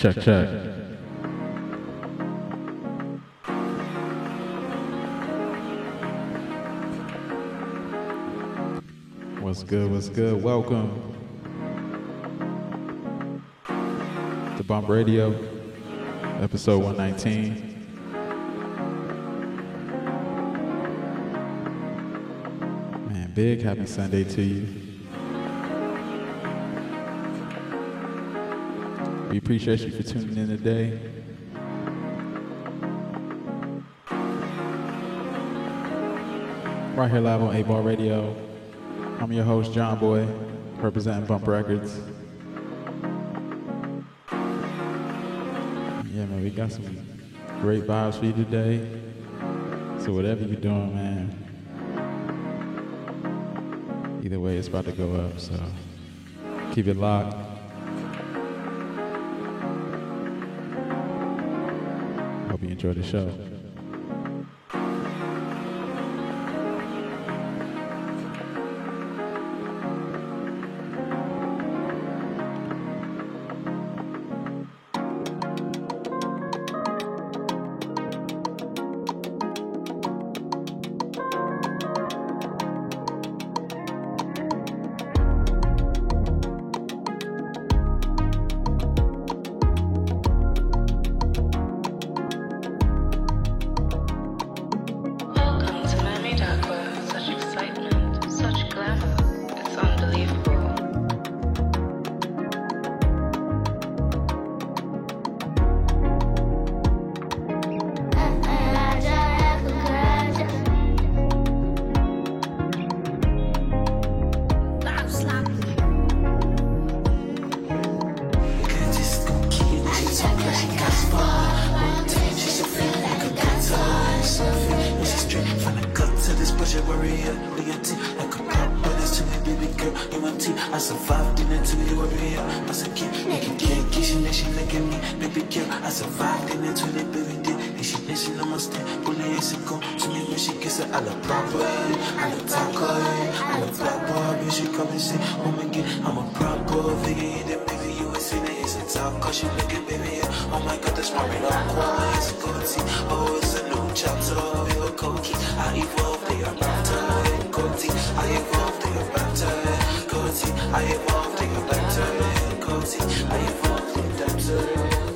check, check. check. What's good? What's good? Welcome to Bump Radio, episode 119. Man, big happy Sunday to you. We appreciate you for tuning in today. Right here live on 8 Ball Radio. I'm your host, John Boy, representing Bump Records. Yeah, man, we got some great vibes for you today. So whatever you're doing, man, either way, it's about to go up. So keep it locked. Enjoy the show. Listen on my step, pull it as it go. To me, when she kiss it, I look proper, I look taco, I look proper. When she come and say, oh my I'm a proper. Figure it, baby, you was in it, it's a talk. Cause she look at baby, yeah. Oh my god, that's my real aqua. It's a good tea, oh, it's a new chapter. We were cocky, I evolved, they are better. Good tea, I evolved, they are better. Good tea, I evolved, they are better. Good tea, I evolved, they are better. Good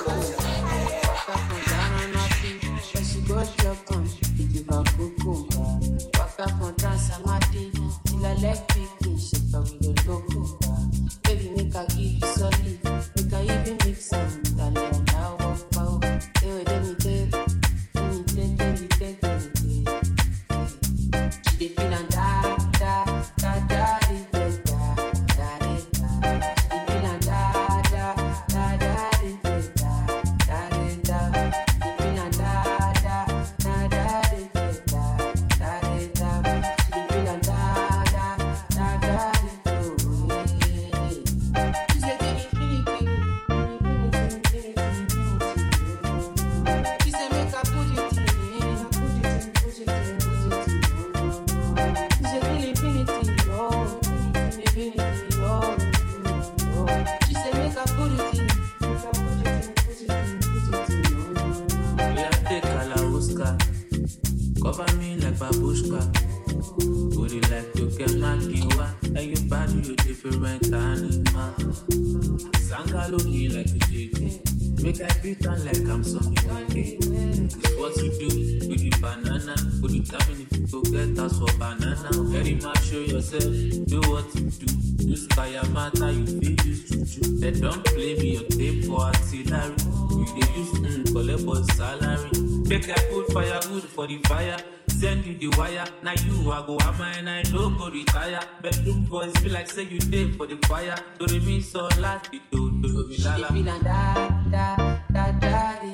banana? Very much show yourself. Do what you do. Use fire matter, you feel use juju. They don't play me your tape for artillery. You dey use mm, collect boy salary. Make I put firewood for the fire. Send you the wire. Now you I go hammer and I no go retire. Bedroom boys feel like say you dead for the fire. Do re mi so last the do do mi la la. Body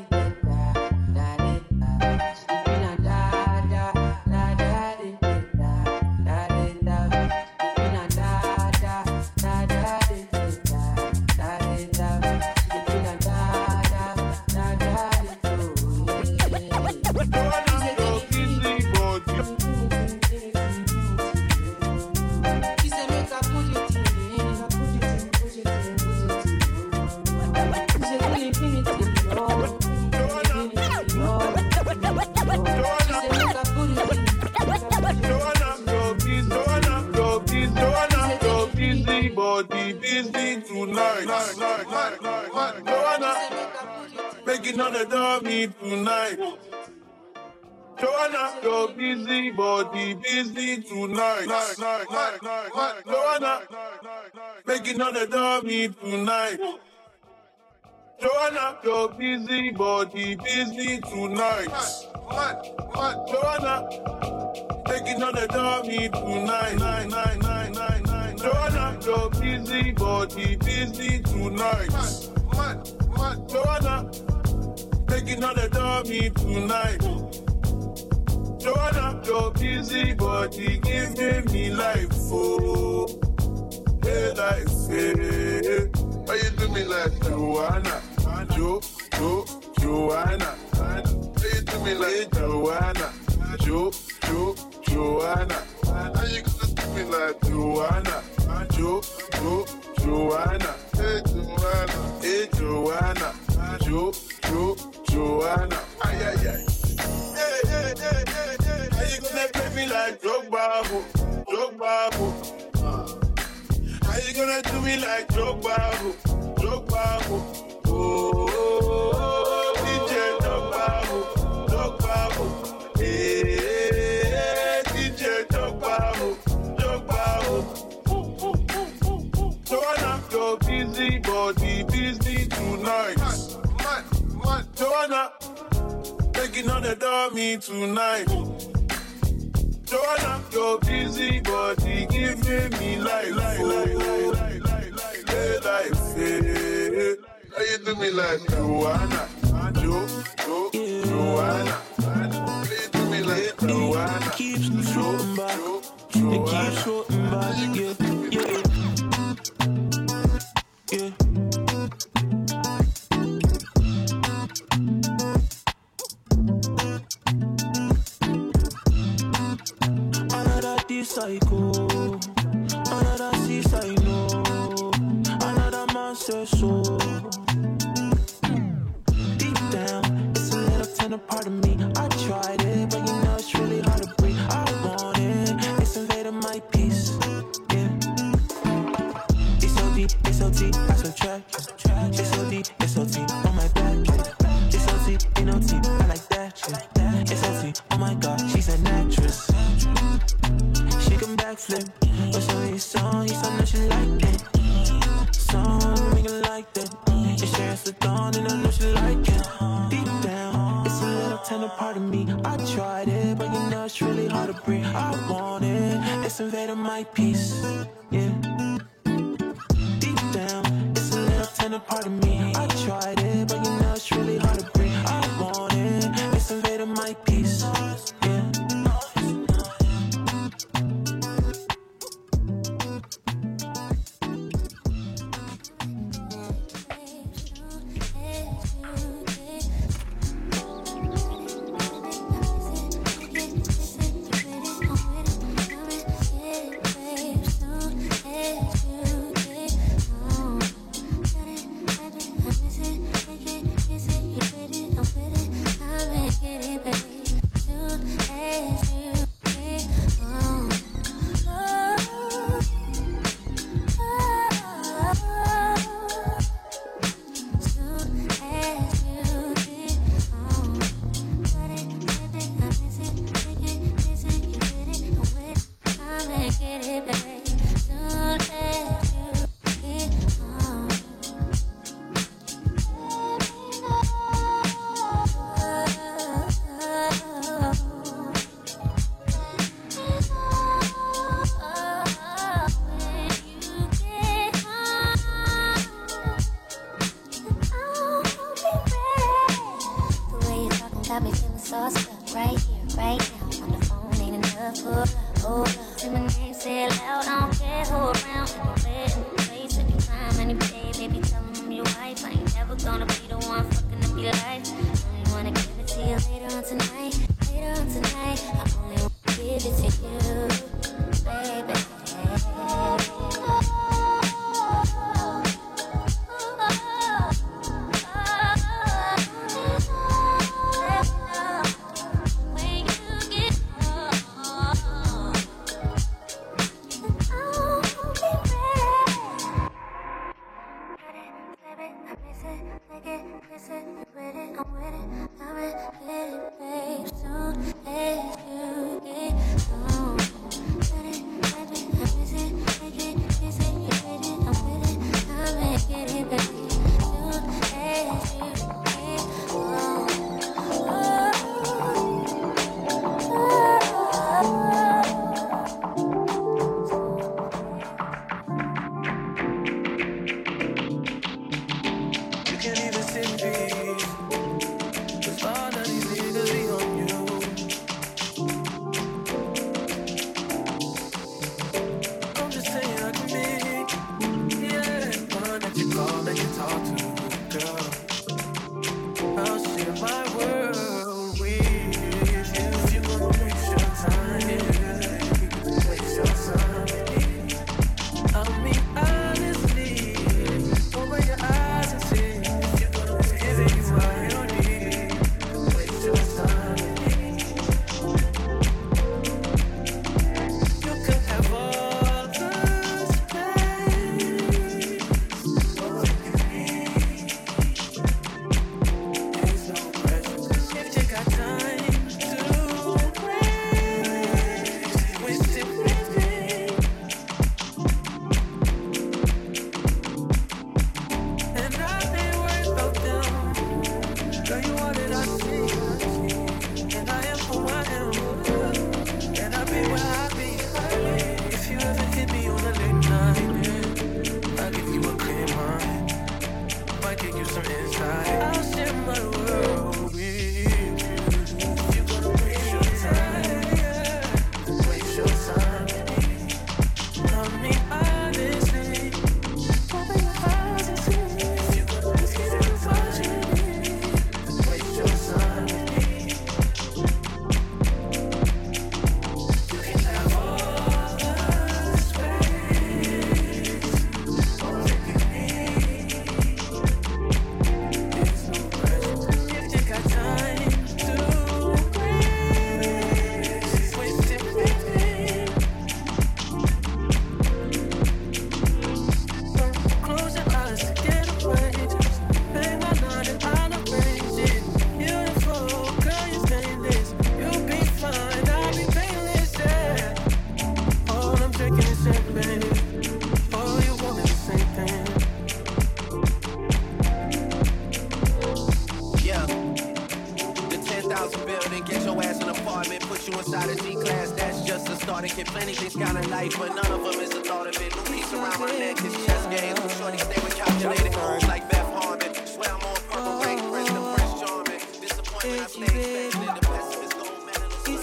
busy tonight. Joanna, making all the dummy tonight. Joanna, your busy body busy tonight. Joanna, taking on the dummy tonight. Nine. Joanna, your busy body busy tonight. Joanna, Taking on the dummy tonight. Joanna, your busy body giving me life, oh. Hey, life, hey. Why you do me like Joanna? Jo, Jo, Joanna. Why you do me like Joanna? Jo, Jo, Joanna. How you gonna do me like Joanna? Jo, Jo, Joanna. Hey, Joanna. Hey, Joanna. Jo, Jo, Joanna. Ay, ay, ay. How you gonna play me like Drogba, ho? Drogba, ho? How you gonna do me like Drogba, ho? Drogba, ho? Oh, oh, oh, DJ Drogba, ho? Drogba, ho? Eh, hey, hey, DJ Drogba, ho? Drogba, ho? Joanna, your busy body busy tonight. Man, man, Joanna, taking on the dummy tonight. Joanna, your busy body giving me oh, life, life, life, life, life, life, life, hey, life, hey. How you do me like Joanna? Jo, Jo, Joanna. How you do me like Joanna? keeps me floating back. Jo, It keeps Joanna. floating back. Yeah, yeah, yeah. Deep cycle, another seaside no, another man says so. Deep down, it's a little tender part of me. I tried it, but you know it's really hard to breathe. I want it, it's invading my peace. Yeah. It's so deep, it's so deep, I so subtract. It's so deep, it's so deep on my back. yeah. It's so deep, ain't no deep, I like that. Yeah. It's so deep, oh my god, can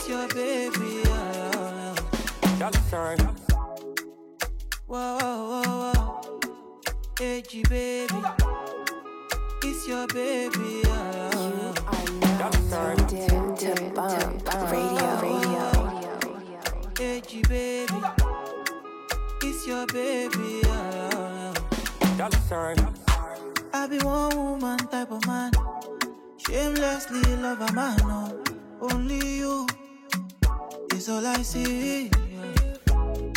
your baby. Yeah. Dollar sign. Whoa, whoa, whoa. AG baby. It's your baby. Yeah. Dollar sign. to bump radio radio AG baby. It's your baby. Dollar sign. I be one woman type of man. Shamelessly love a man. No. Only you is all I see.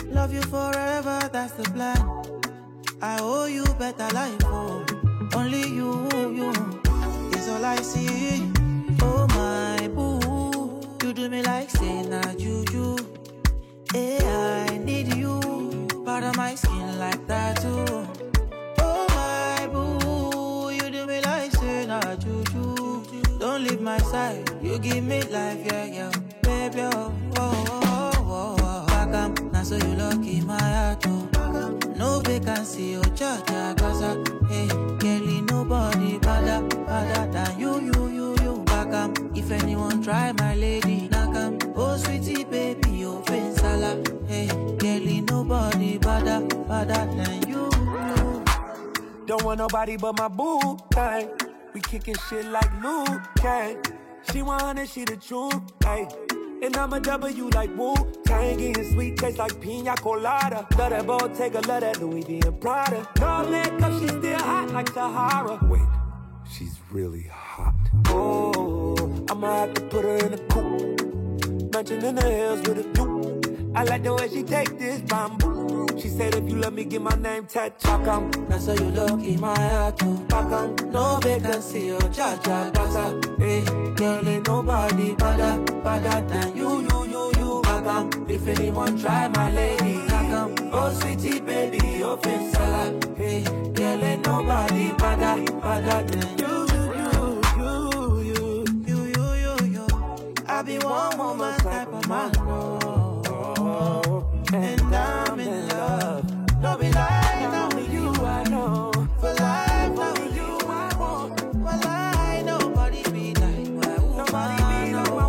Love you forever, that's the plan. I owe you better life. Oh. Only you, you is all I see. Oh my boo, you do me like say na juju. Yeah, I need you. Part of my skin like that too. Oh my boo, you do me like say na juju. Don't leave my side, you give me life, yeah, yeah, baby. Oh, now so you lucky my heart, oh. No vacancy, oh, cha cha, cause hey, girlie, nobody better, better than you, you, you, you. Back am, if anyone try my lady, knock am. Oh, sweetie, baby, oh, sala, hey, girlie, nobody better, better than you, you. Don't want nobody but my boo thing. We kicking shit like Liu Kang. She 100, she the truth, hey. And I'm a W like Wu Tangy and sweet taste like pina colada. Love that Bottega, love that Louis V and Prada. No makeup, she's still hot like Sahara. Wait, she's really hot. Oh, I'ma have to put her in a coupe. Mansion in the hills with a view. I like the way she take this bamboo. She said, if you love me, give my name tattooed. Bakang, nasa you look in my heart too. Bakang, no vacancy, oh, cha cha, basa. Hey, eh, girl, ain't nobody better, better than you, you, you, you. Bakang, if anyone try my lady. Bakang, oh, sweetie baby, oh, fin salad. Hey, girl, ain't nobody better, better than you, you, you, you, you, you, you. I be one woman type of man and I'm in love. Don't be lying, only you I know. For life, only you I want. For life, nobody be like my woman. Nobody be like my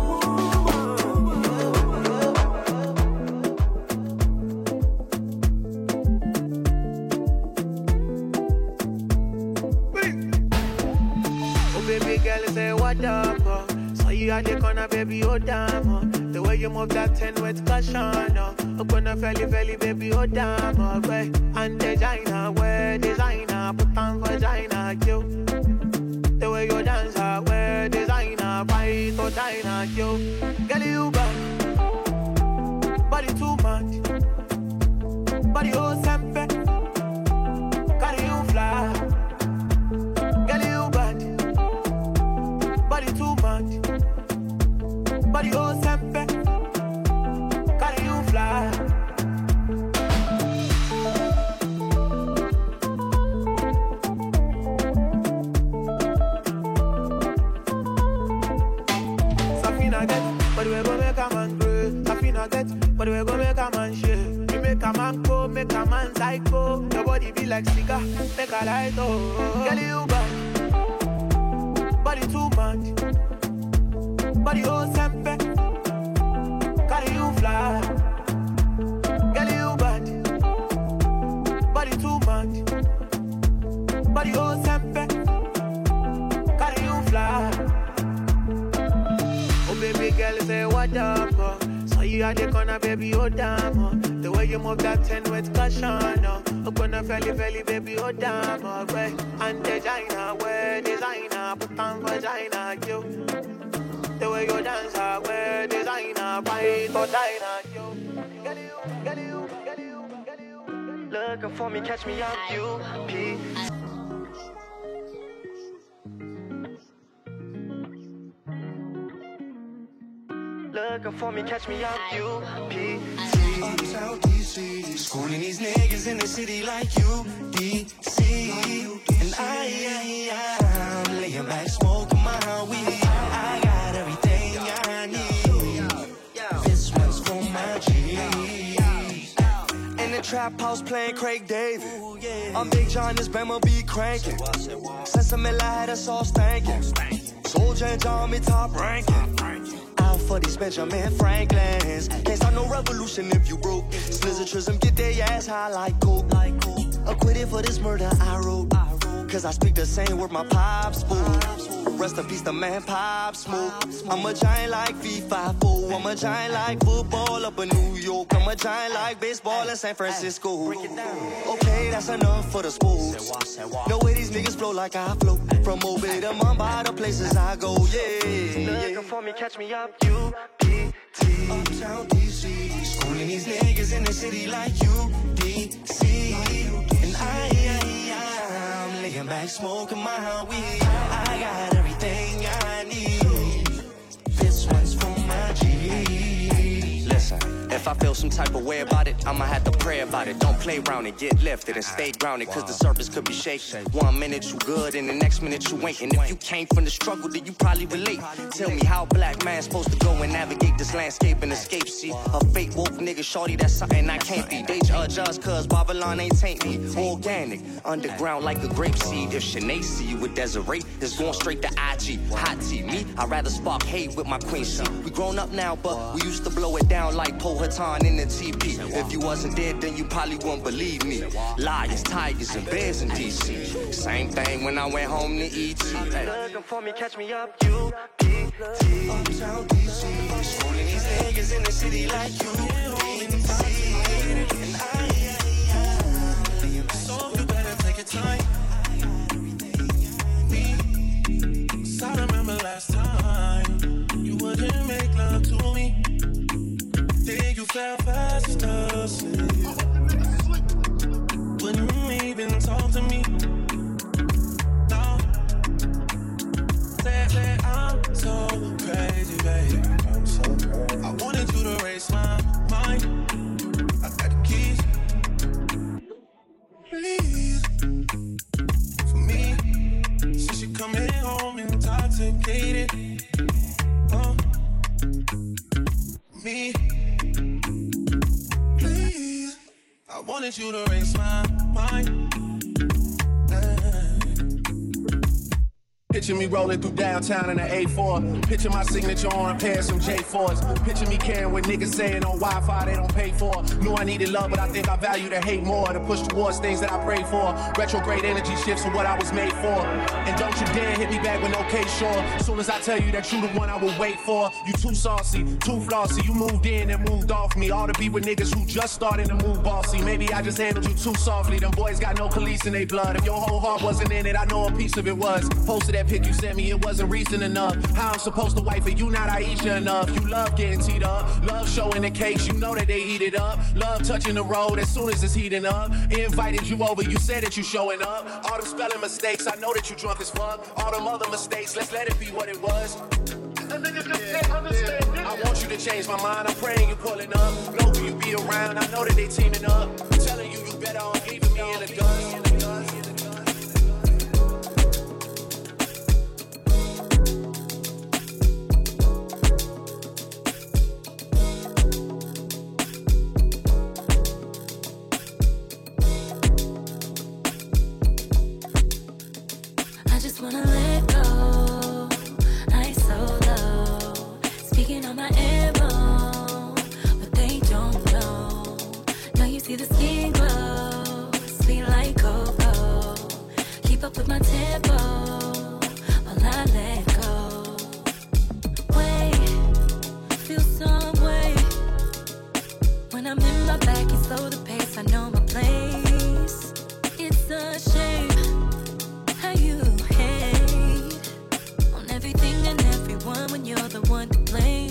Oh baby girl, say what up? Oh. Saw you at the corner, baby, oh damn. You move that ten with. Oh. Open a felly felly, baby, oh damn. Oh, way. And designer, wear designer, put on vagina, you. The way you dance, wear designer, fight or China, you. Girl, you back. Body too much. Body oh sempe. Body oh sempe. Carry you fly. But we go make a man grow. Safina get, but we go make a man shake. We make a man go, make a man psycho. Your body be like cigar, make a light oh. Girl, you bad, body too much, body oh At the corner, baby, oh damn. Oh. The way you move that ten with caution. Oh. Open a felly felly, baby, oh damn. Oh, way. And designer, wear designer, put on vagina, you. The way you dance, ah, I wear designer, fight for China, you. Get you, get you, get you, get you. Looking for me, catch me out, you. P. Looking for me, catch me out, you. P. Uptown DC, schooling these niggas in the city like you, DC. And I, I, I'm laying back, smoking my weed. I got everything I need. This one's for my G. In the trap house playing Craig David. I'm Big John, this Bama be cranking. Since I'm had us all stankin'. Soldier John, me top ranking. Out for these Benjamin Franklins. Can't start no revolution if you broke. Slizzatrism, get their ass high like coke. Acquitted for this murder I wrote. Cause I speak the same word my pops spoke. Rest in peace, the man pop smoke. I'm a giant like FIFA 4. I'm a giant like football up in New York. I'm a giant like baseball in San Francisco. Okay, that's enough for the sports. No way these niggas flow like I flow. From Mobile to Mumbai, the places I go, yeah. Looking for me, catch me up, UPT. Uptown DC. Schooling these niggas in the city like UDC. Smoking my weed. If I feel some type of way about it, I'ma have to pray about it. Don't play around and get lifted and stay grounded, cause the surface could be shaking. One minute you good and the next minute you ain't. And if you came from the struggle, then you probably relate. Tell me how a black man supposed to go and navigate this landscape and escape. See, a fake wolf nigga, shorty, that's something I can't be. They judge us cause Babylon ain't taint me. Organic, underground like a grape seed. If Shanae see you with Desiree, it's going straight to IG. Hot tea, me, I'd rather spark hate with my queen. See, we grown up now, but we used to blow it down like Powhatan in the TP. If you wasn't dead, then you probably wouldn't believe me. Lions, tigers, and bears in DC. Same thing when I went home to ET. Looking for me, catch me up, UPT. Uptown DC. Schooling these niggas in the city like UDC. And I, So you better take your time. So I remember last time you wouldn't make love to me. Then you fell fast asleep. Wouldn't even talk to me. No. Say, say I'm so crazy, baby. I'm so crazy. I wanted you to raise my mind. I got the keys. Please, for me, since you coming home intoxicated. Uh, me, Wanted you to raise my mind. Picture me rolling through downtown in an A4. Picture my signature on a pair of some J4s. Picture me caring what niggas saying on Wi Fi they don't pay for. Knew I needed love, but I think I value the hate more. To push towards things that I pray for. Retrograde energy shifts are what I was made for. And don't you dare hit me back with no K sure. Soon as I tell you that you the one I will wait for. You too saucy, too flossy. You moved in and moved off me. Ought to be with niggas who just starting to move bossy. Maybe I just handled you too softly. Them boys got no police in their blood. If your whole heart wasn't in it, I know a piece of it was. Posted that pic you sent me, it wasn't recent enough. How I'm supposed to wife it, you not Aisha enough. You love getting teed up, love showing the cakes, you know that they eat it up. Love touching the road as soon as it's heating up. Invited you over, you said that you showing up. All them spelling mistakes, I know that you drunk as fuck. All them other mistakes, let's let it be what it was. I want you to change my mind. I'm praying you pulling up. Know who you be around. I know that they teaming up. Telling you you better off leaving me in the dust. Everything and everyone when you're the one to blame.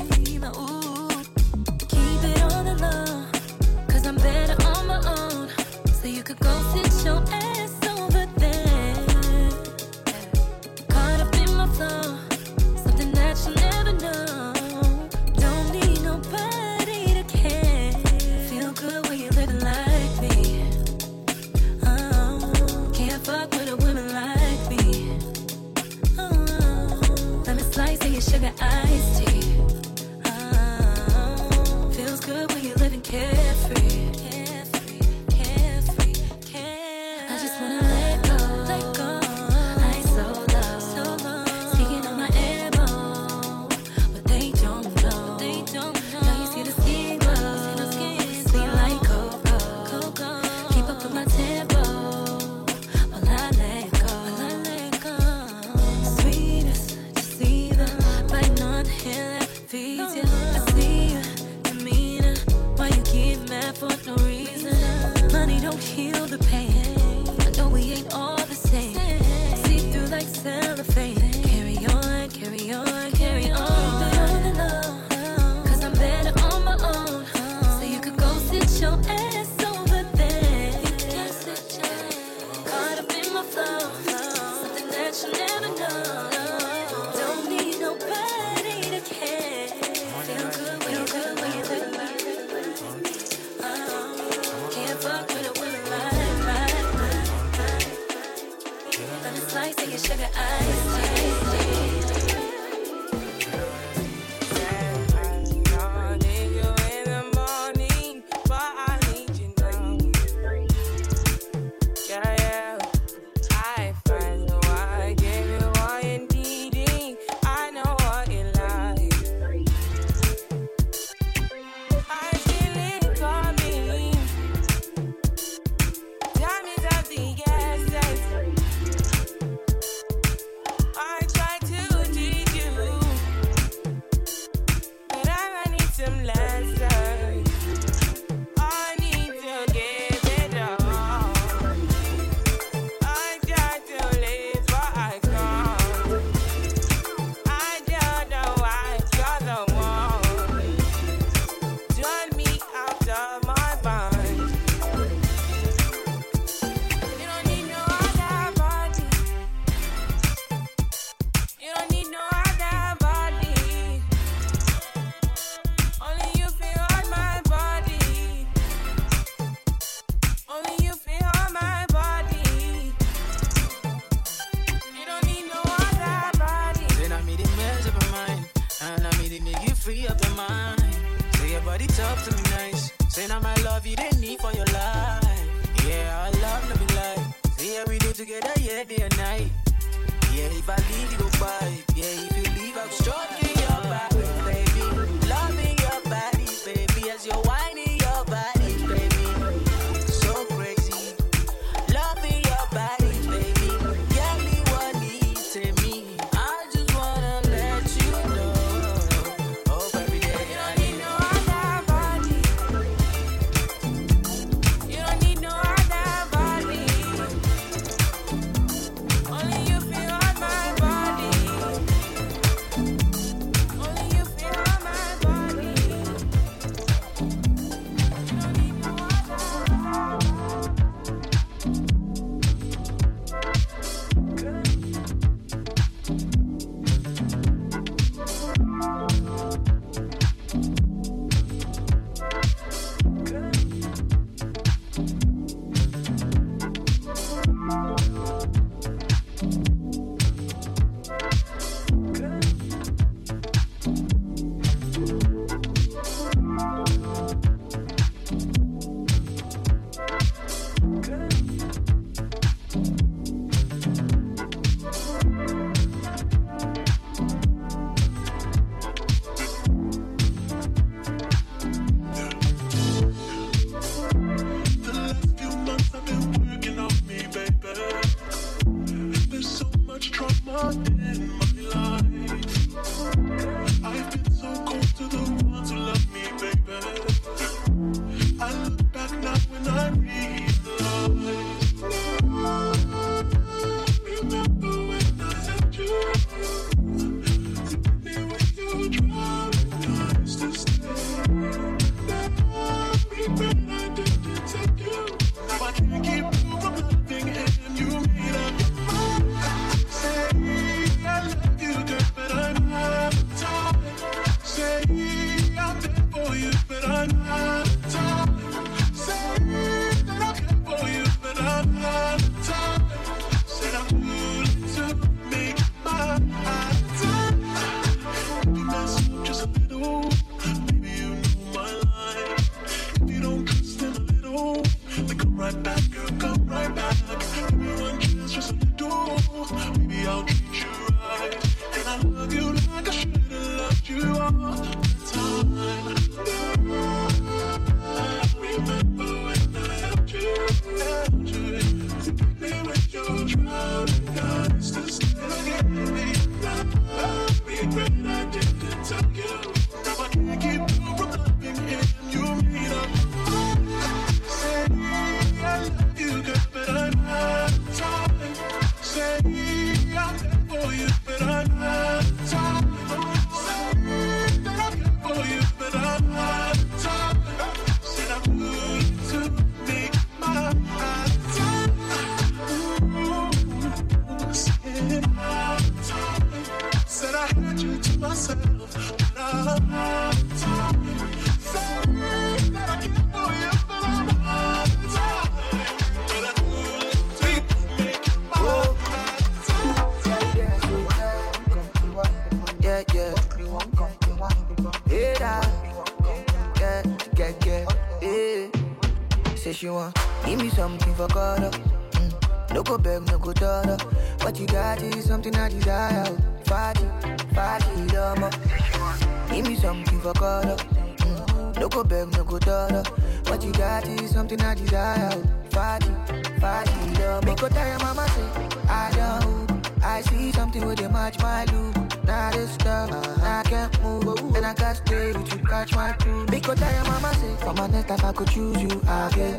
Choose you again.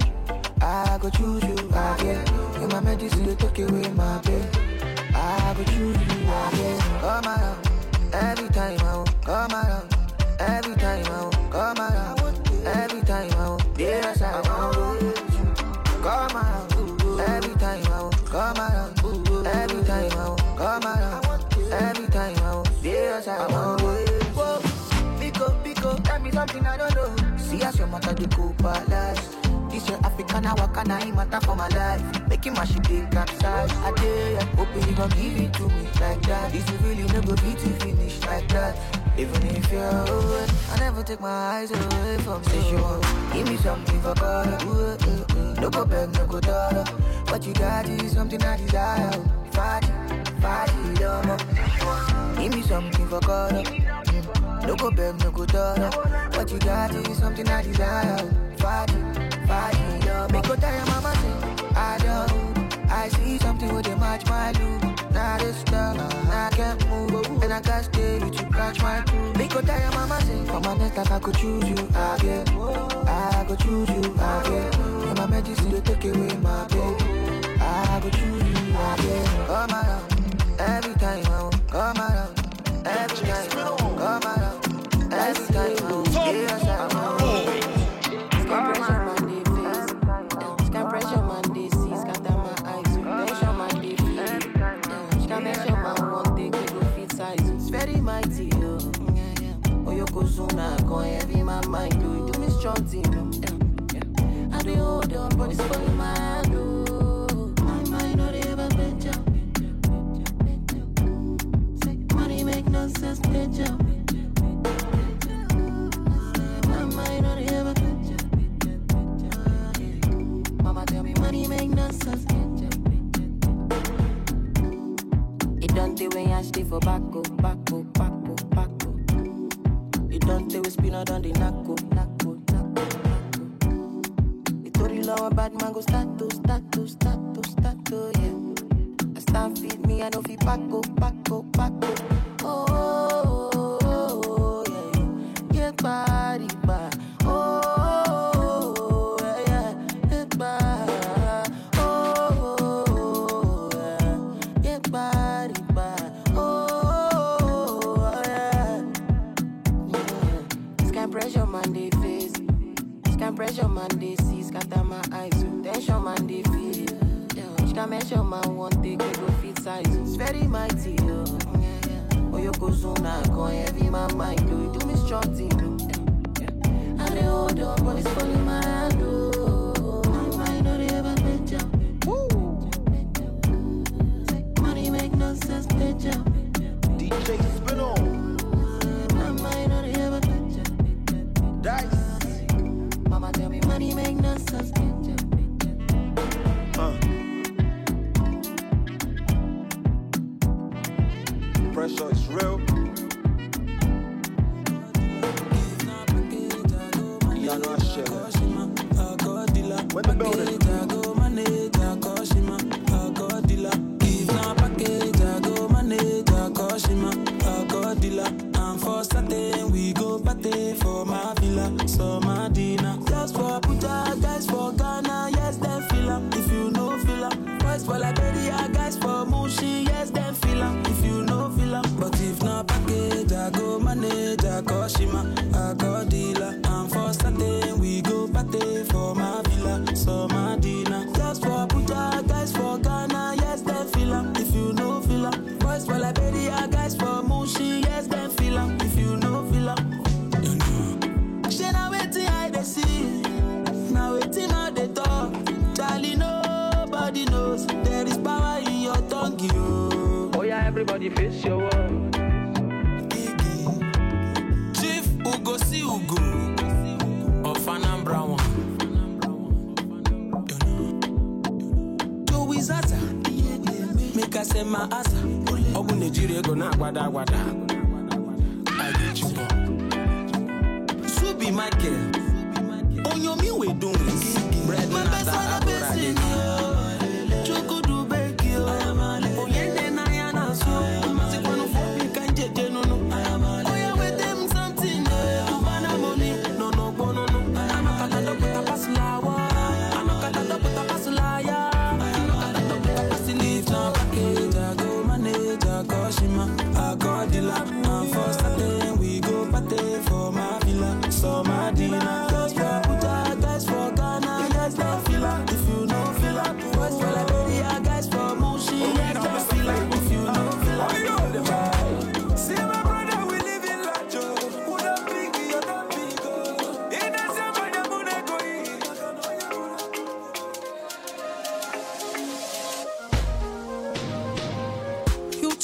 I go choose you again. In my medicine, they take away my pain. I go choose you again. Come around, every time I oh. want. Come around, every time I oh. want. Come around, every time I oh. want. Yes, I want. Come around, every time I want. Come around, every time I want. Come around, every time I want. Yes, I want. Whoa, Pico, Pico, tell me something I don't know. See us your matter the go palace. This your African, I walk and I matter for my life. Making my shit big capsize. I dare, hoping you gon' give it to me like that. This is really never be to finish like that. Even if you're away, I never take my eyes away from you. give me something for color. No go beg, no go dollar. What you got is something I desire. Fatty, fatty, lomo. Give me something for color. Mm. No go beg, no go dollar. What you got is something I desire. Fatty, fatty, lomo. Make go tell your mama say I don't. I see something with a match my look. Now this stuff, I can't move. And I can't stay with you, catch my crew. Make go tell your mama say For my next life I could choose you again. I could choose you again. In my medicine, they take away my pain. I could choose you again. Oh, Come around, every time I strong yo. I dey hold but it's for my hand. My mind no dey ever venture. Money make no sense, venture. Nigeria ego na agbada agbada. I get you bro.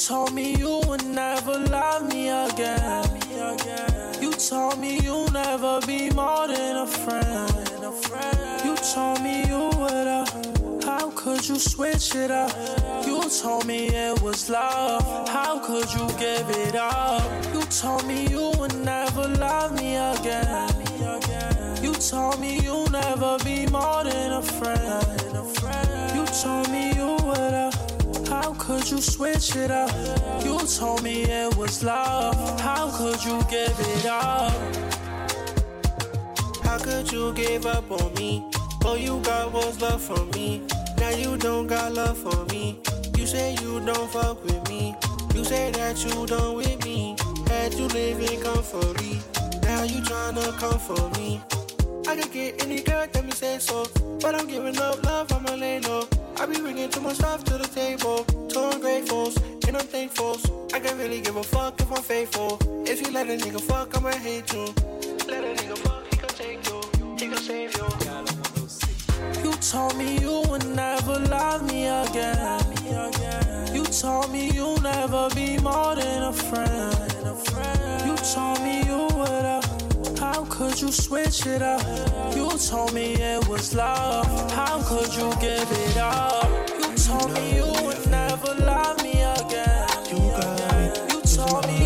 Told me you would never love me again. You told me you'll never be more than a friend. You told me you would. Uh, how could you switch it up? You told me it was love. How could you give it up? You told me you would never love me again. You told me you'll never be more than a friend. You told me could you switch it up? You told me it was love. How could you give it up? How could you give up on me? All you got was love for me. Now you don't got love for me. You say you don't fuck with me. You say that you done with me. Had you living comfortably. Now you tryna come for me. I could get any girl that me say so. But I'm giving up love, I'ma lay low. I be bringing too much stuff to the table. So ungrateful, and I'm thankful. I can really give a fuck if I'm faithful. If you let a nigga fuck, I'ma hate you. Let a nigga fuck, he can take you. He can save you. You told me you would never love me again. You told me you'll never be more than a friend. You told me you would. Uh, how could you switch it up? You told me it was love. How could you give it up? You told me you would never love me again. You told me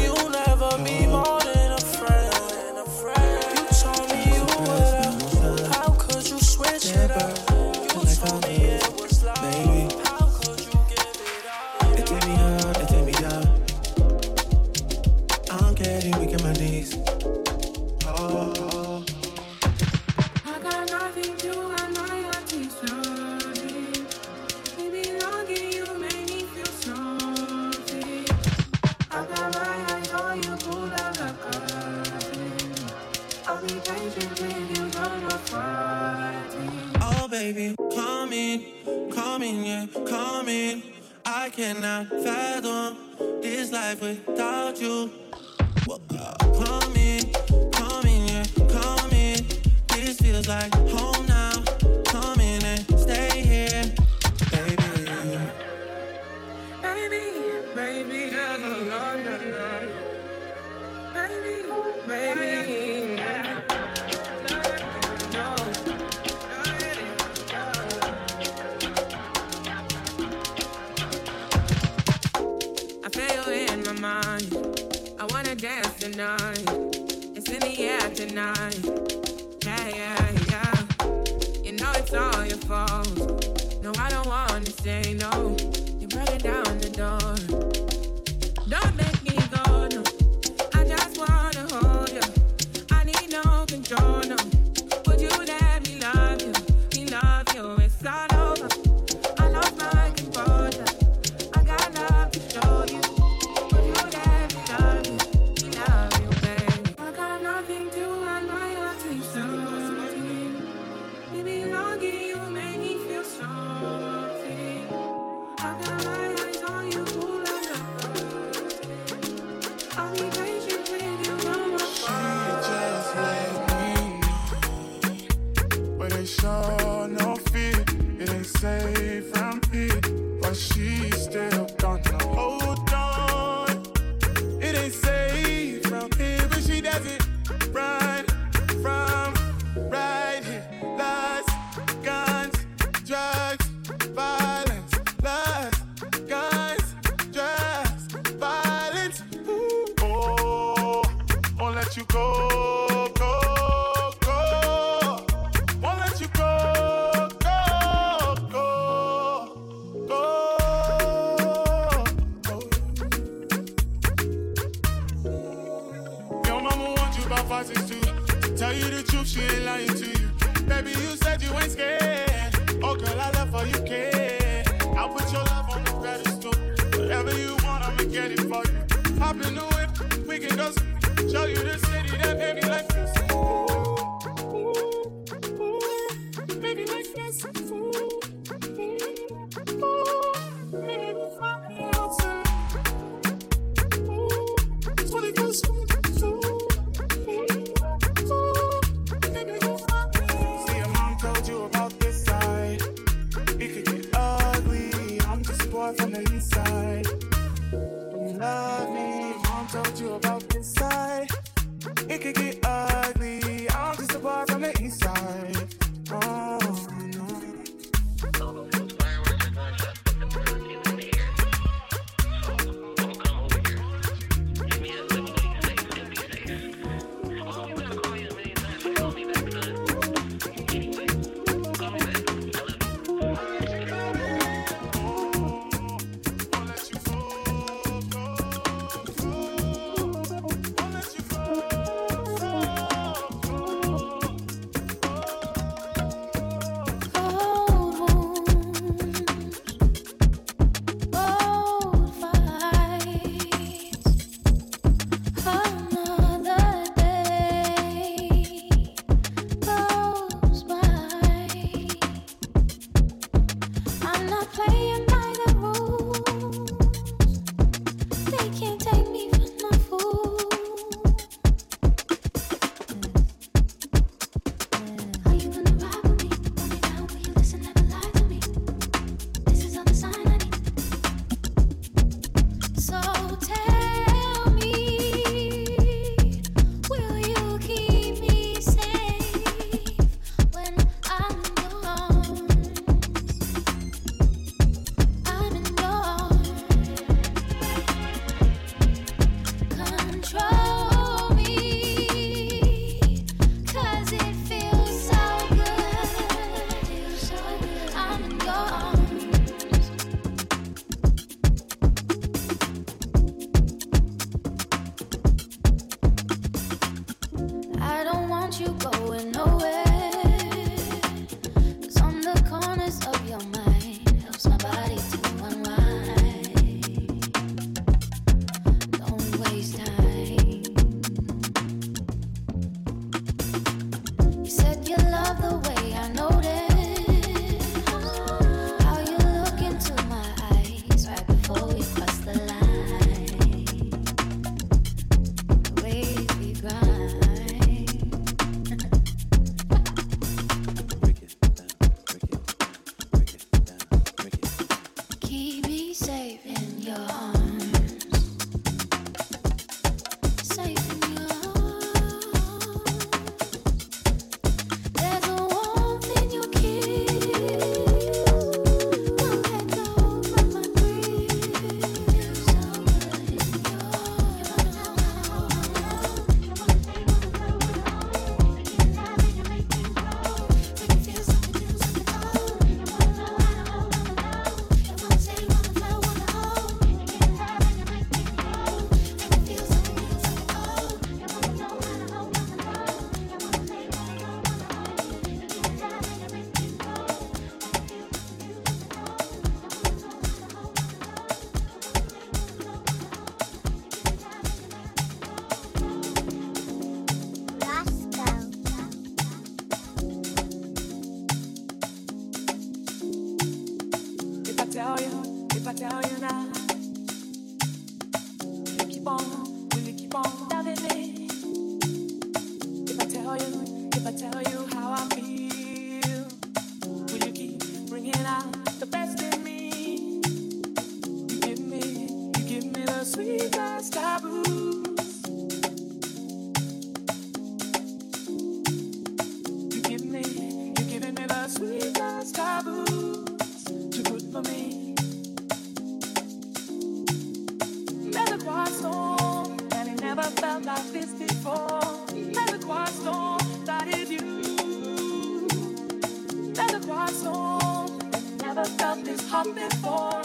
before.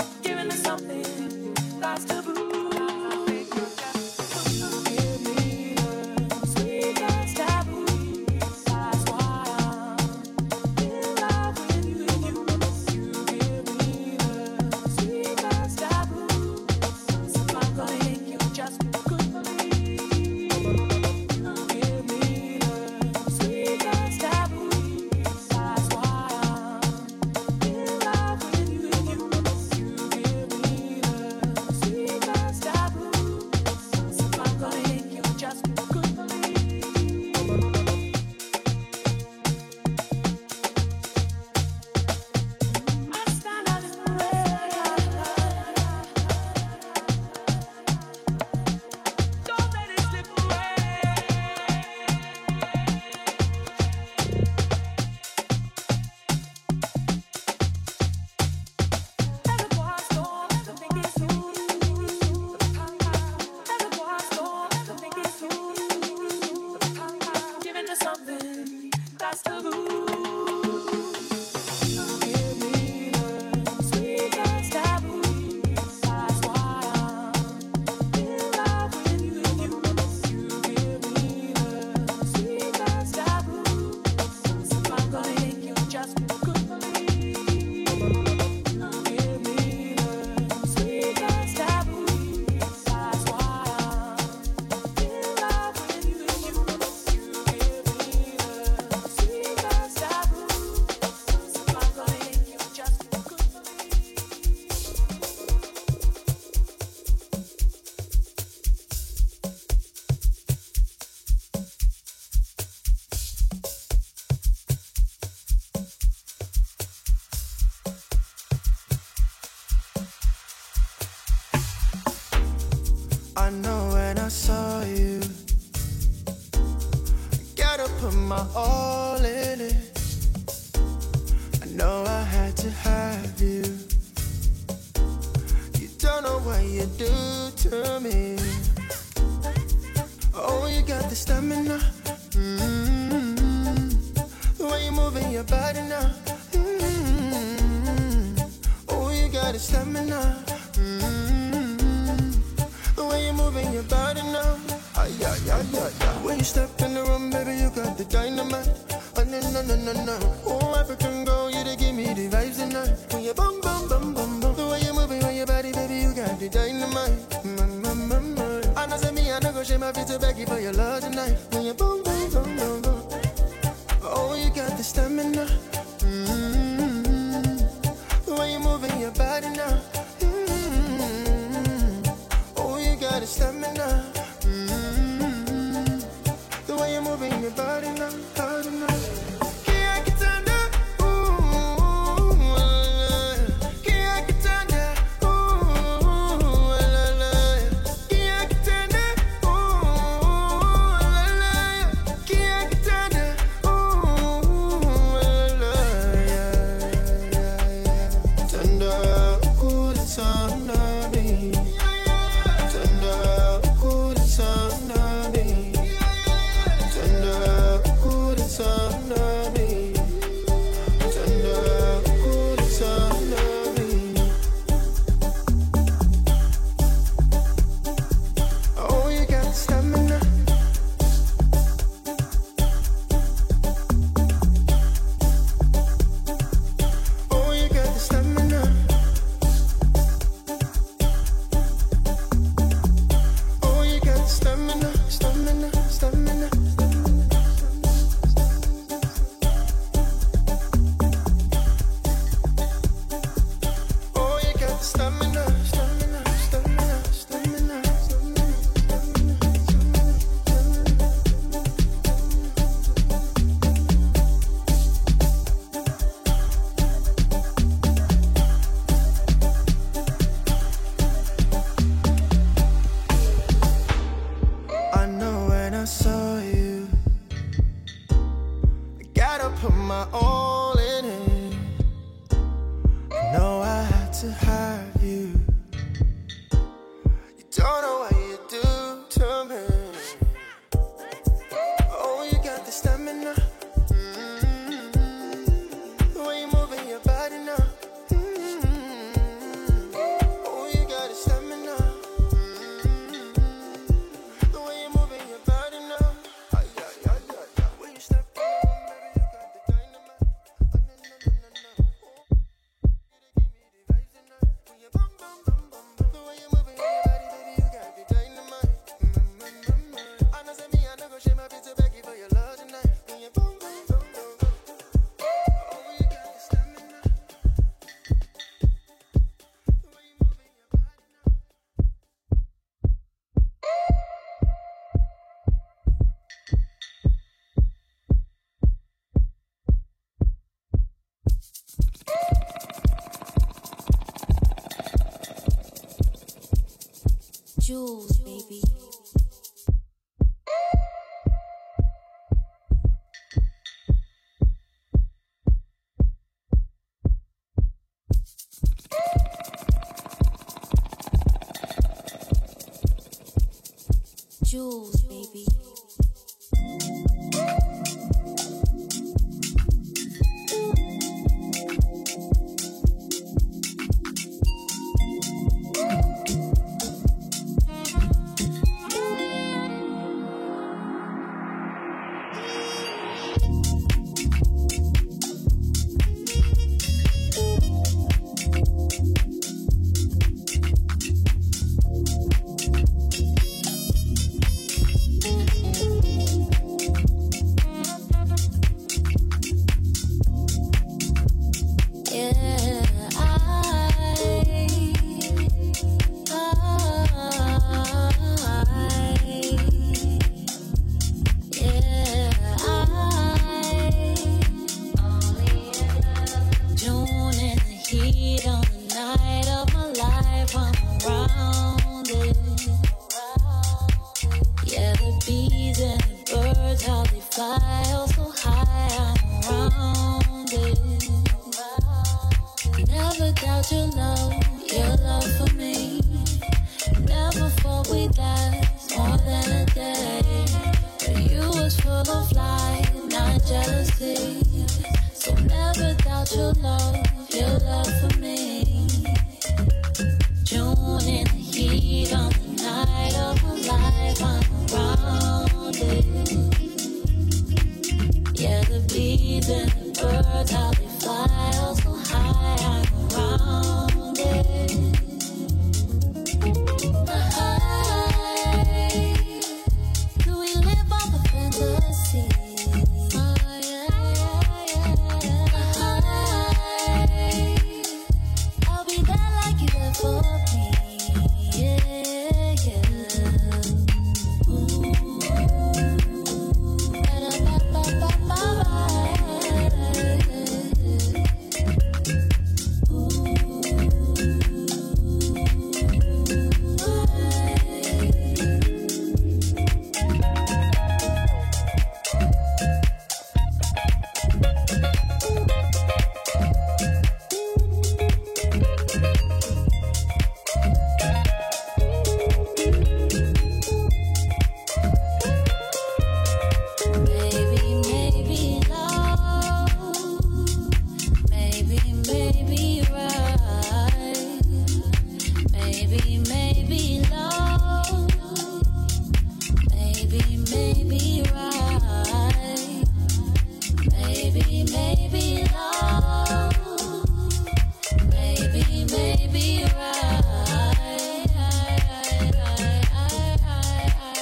Jules,